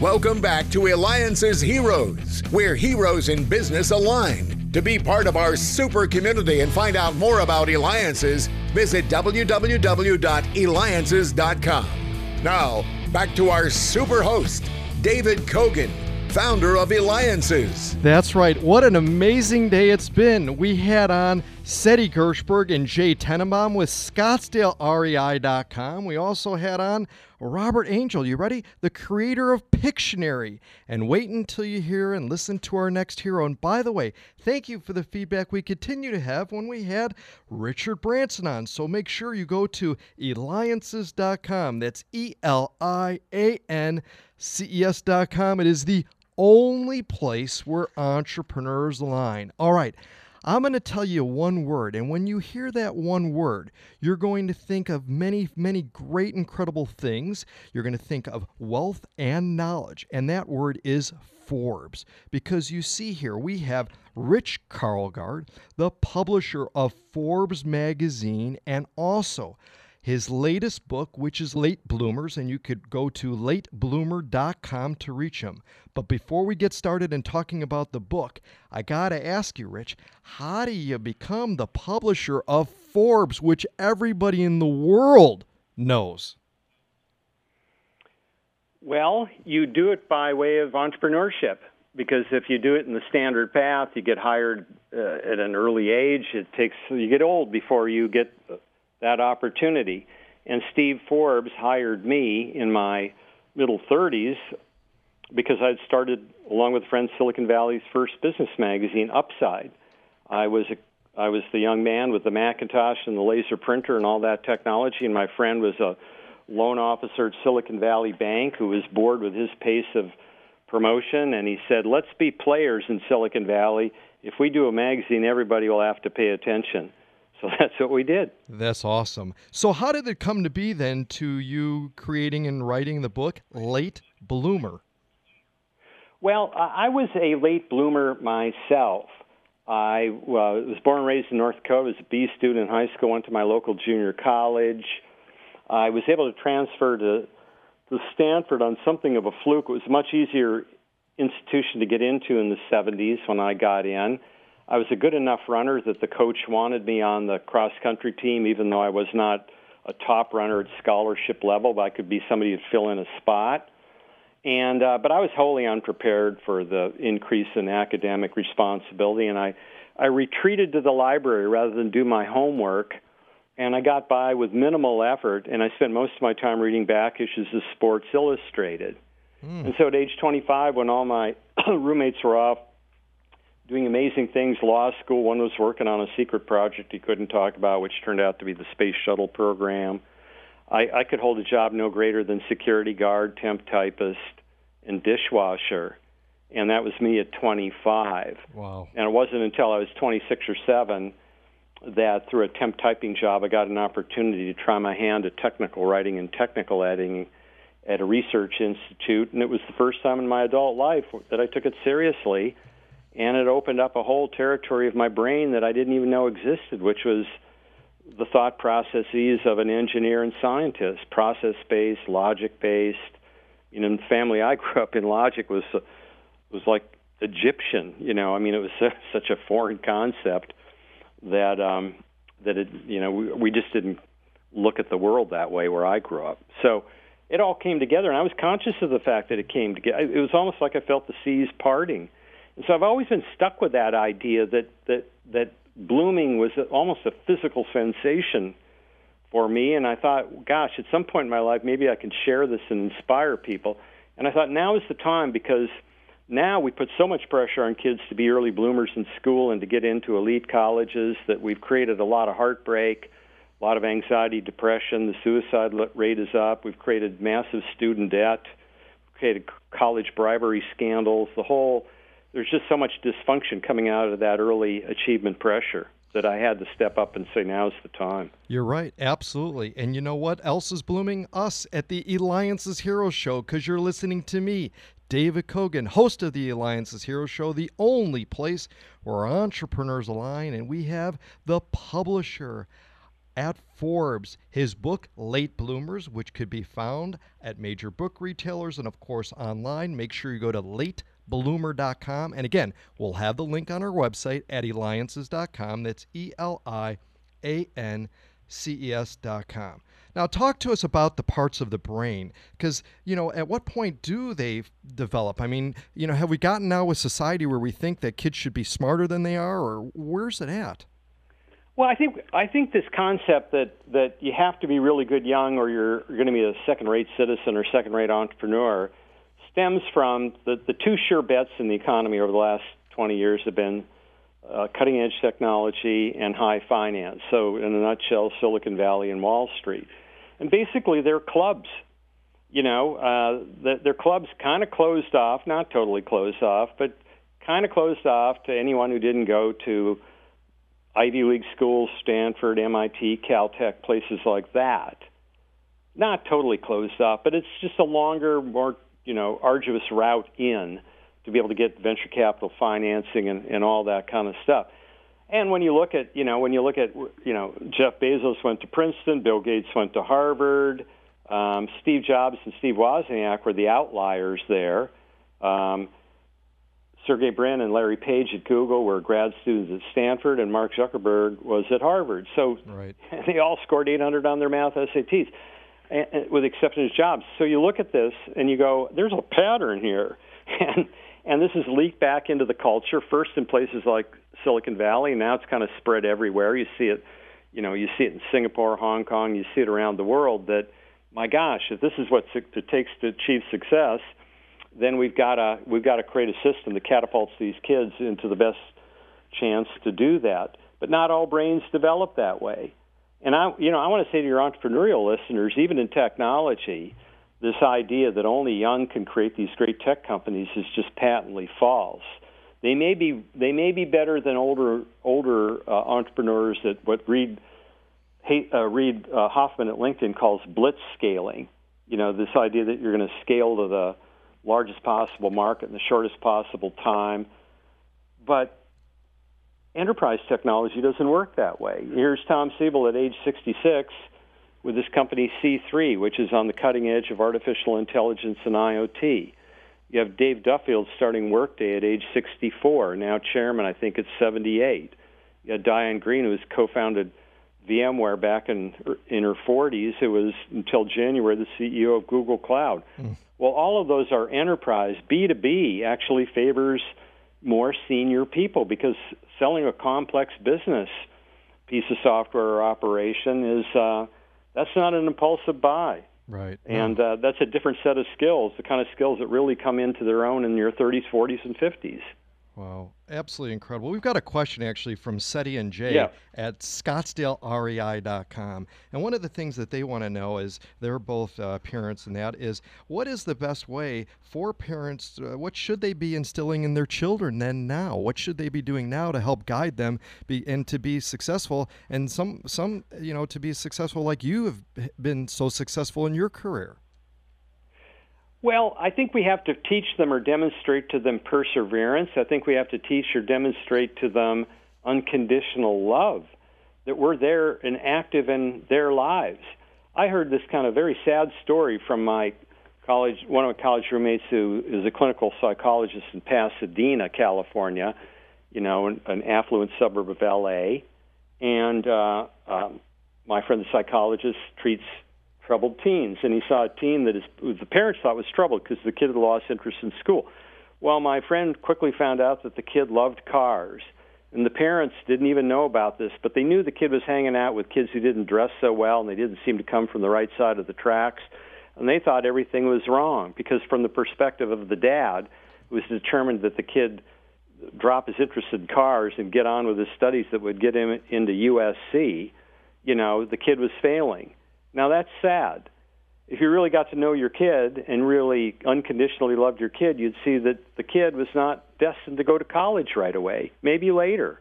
Welcome back to Eliances Heroes, where heroes in business align. To be part of our super community and find out more about Eliances, visit www.eliances.com. Now, back to our super host, David Cogan, founder of Eliances. That's right. What an amazing day it's been. We had on Seti Gershberg and Jay Tenenbaum with ScottsdaleREI.com. We also had on Robert Angel. You ready? The creator of Pictionary. And wait until you hear and listen to our next hero. And by the way, thank you for the feedback we continue to have when we had Richard Branson on. So make sure you go to Eliances.com. That's E L I A N C E S.com. It is the only place where entrepreneurs align. All right. I'm going to tell you one word, and when you hear that one word, you're going to think of many, many great, incredible things. You're going to think of wealth and knowledge, and that word is Forbes. Because you see here, we have Rich Karlgaard, the publisher of Forbes magazine, and also his latest book, which is Late Bloomers, and you could go to latebloomer.com to reach him. But before we get started in talking about the book, I got to ask you, Rich, how do you become the publisher of Forbes, which everybody in the world knows? Well, you do it by way of entrepreneurship because if you do it in the standard path, you get hired uh, at an early age. It takes you get old before you get that opportunity. And Steve Forbes hired me in my middle 30s because I'd started, along with friends, Silicon Valley's first business magazine, Upside. I was a, I was the young man with the Macintosh and the laser printer and all that technology, and my friend was a loan officer at Silicon Valley Bank who was bored with his pace of promotion, and he said, "Let's be players in Silicon Valley. If we do a magazine, everybody will have to pay attention." So that's what we did. That's awesome. So, how did it come to be then to you creating and writing the book Late Bloomer? Well, I was a late bloomer myself. I was born and raised in North Dakota. Was a B student in high school. Went to my local junior college. I was able to transfer to to Stanford on something of a fluke. It was a much easier institution to get into in the 70s when I got in. I was a good enough runner that the coach wanted me on the cross country team, even though I was not a top runner at scholarship level, but I could be somebody to fill in a spot. And uh, but I was wholly unprepared for the increase in academic responsibility, and I I retreated to the library rather than do my homework. And I got by with minimal effort, and I spent most of my time reading back issues of Sports Illustrated. Mm. And so at age 25, when all my roommates were off doing amazing things. Law school. One was working on a secret project he couldn't talk about, which turned out to be the space shuttle program. I, I could hold a job no greater than security guard, temp typist, and dishwasher, and that was me at 25. Wow! And it wasn't until I was 26 or 7 that through a temp typing job I got an opportunity to try my hand at technical writing and technical editing at a research institute, and it was the first time in my adult life that I took it seriously and it opened up a whole territory of my brain that I didn't even know existed, which was the thought processes of an engineer and scientist, process based, logic based. You know, the family I grew up in, logic was was like Egyptian. You know, I mean, it was such a foreign concept that um, that it, you know, we, we just didn't look at the world that way where I grew up. So it all came together, and I was conscious of the fact that it came together. It was almost like I felt the seas parting and so I've always been stuck with that idea that that that blooming was almost a physical sensation for me. And I thought, gosh, at some point in my life, maybe I can share this and inspire people. And I thought now is the time because now we put so much pressure on kids to be early bloomers in school and to get into elite colleges that we've created a lot of heartbreak, a lot of anxiety, depression. The suicide rate is up. We've created massive student debt, created college bribery scandals. The whole there's just so much dysfunction coming out of that early achievement pressure that I had to step up and say, now's the time. You're right. Absolutely. And you know what else is blooming? Us at the Eliances Hero Show, because you're listening to me, David Cogan, host of the Eliances Hero Show, the only place where entrepreneurs align. And we have the publisher at Forbes. His book, Late Bloomers, which could be found at major book retailers and, of course, online. Make sure you go to latebloomer.com. And again, we'll have the link on our website at eliances.com. That's E L I A N C E S.com. Now, talk to us about the parts of the brain, because you know, at what point do they develop? I mean, you know, have we gotten now with society where we think that kids should be smarter than they are, or where's it at? Well, I think I think this concept that that you have to be really good young, or you're, you're going to be a second-rate citizen or second-rate entrepreneur, stems from the the two sure bets in the economy over the last 20 years have been uh, cutting edge technology and high finance. So, in a nutshell, Silicon Valley and Wall Street. And basically, they're clubs. You know, uh, they're clubs kind of closed off, not totally closed off, but kind of closed off to anyone who didn't go to Ivy League schools, Stanford, MIT, Caltech, places like that. Not totally closed off, but it's just a longer, more you know, arduous route in to be able to get venture capital financing and, and all that kind of stuff. And when you look at, you know, when you look at, you know, Jeff Bezos went to Princeton, Bill Gates went to Harvard, um, Steve Jobs and Steve Wozniak were the outliers there. Um, Sergey Brin and Larry Page at Google were grad students at Stanford, and Mark Zuckerberg was at Harvard. So right. they all scored 800 on their math SATs, with exception of Jobs. So you look at this and you go, "There's a pattern here," and and this has leaked back into the culture. First in places like Silicon Valley. Now it's kind of spread everywhere. You see it, you know, you see it in Singapore, Hong Kong. You see it around the world. That my gosh, if this is what it takes to achieve success, then we've got to we've got to create a system that catapults these kids into the best chance to do that. But not all brains develop that way. And I, you know, I want to say to your entrepreneurial listeners, even in technology, this idea that only young can create these great tech companies is just patently false. They may be they may be better than older older uh, entrepreneurs that what Reid uh, Reid uh, Hoffman at LinkedIn calls blitz scaling. You know, this idea that you're going to scale to the largest possible market in the shortest possible time. But enterprise technology doesn't work that way. Here's Tom Siebel at age 66 with his company C3, which is on the cutting edge of artificial intelligence and IoT. You have Dave Duffield starting Workday at age 64, now chairman, I think, it's 78. You had Diane Greene, who was co-founded VMware back in in her 40s, who was until January the CEO of Google Cloud. Mm. Well, all of those are enterprise. B2B actually favors more senior people because selling a complex business piece of software or operation is uh, that's not an impulsive buy. Right. And uh, that's a different set of skills, the kind of skills that really come into their own in your 30s, 40s, and 50s. Wow, absolutely incredible. We've got a question actually from Seti and Jay yeah. at scottsdalerei.com. And one of the things that they want to know is they're both uh, parents, and that is what is the best way for parents? Uh, what should they be instilling in their children then now? What should they be doing now to help guide them be, and to be successful? And some, some, you know, to be successful like you have been so successful in your career. Well, I think we have to teach them or demonstrate to them perseverance. I think we have to teach or demonstrate to them unconditional love, that we're there and active in their lives. I heard this kind of very sad story from my college, one of my college roommates who is a clinical psychologist in Pasadena, California, you know, an, an affluent suburb of LA. And uh, um, my friend, the psychologist, treats troubled teens, and he saw a teen that his, the parents thought was troubled because the kid had lost interest in school. Well, my friend quickly found out that the kid loved cars, and the parents didn't even know about this, but they knew the kid was hanging out with kids who didn't dress so well, and they didn't seem to come from the right side of the tracks, and they thought everything was wrong because, from the perspective of the dad, it was determined that the kid drop his interest in cars and get on with his studies that would get him into USC. You know, the kid was failing now that's sad. If you really got to know your kid and really unconditionally loved your kid, you'd see that the kid was not destined to go to college right away, maybe later.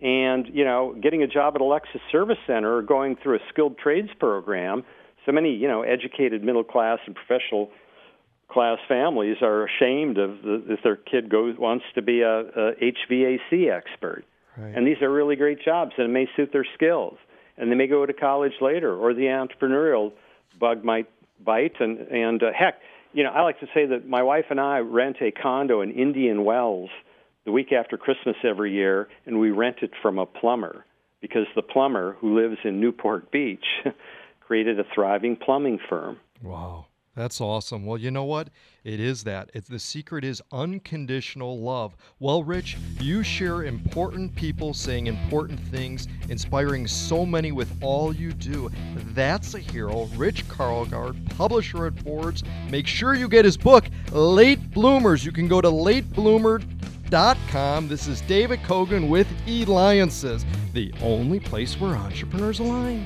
And, you know, getting a job at a Lexus service center or going through a skilled trades program, so many, you know, educated middle class and professional class families are ashamed of the, if their kid goes wants to be a, a HVAC expert. Right. And these are really great jobs and it may suit their skills. And they may go to college later, or the entrepreneurial bug might bite. And and uh, heck, you know, I like to say that my wife and I rent a condo in Indian Wells the week after Christmas every year, and we rent it from a plumber because the plumber who lives in Newport Beach created a thriving plumbing firm. Wow. That's awesome. Well, you know what? It is that. It's, the secret is unconditional love. Well, Rich, you share important people saying important things, inspiring so many with all you do. That's a hero. Rich Karlgaard, publisher at Forbes. Make sure you get his book, Late Bloomers. You can go to latebloomer.com. This is David Cogan with Eliances, the only place where entrepreneurs align.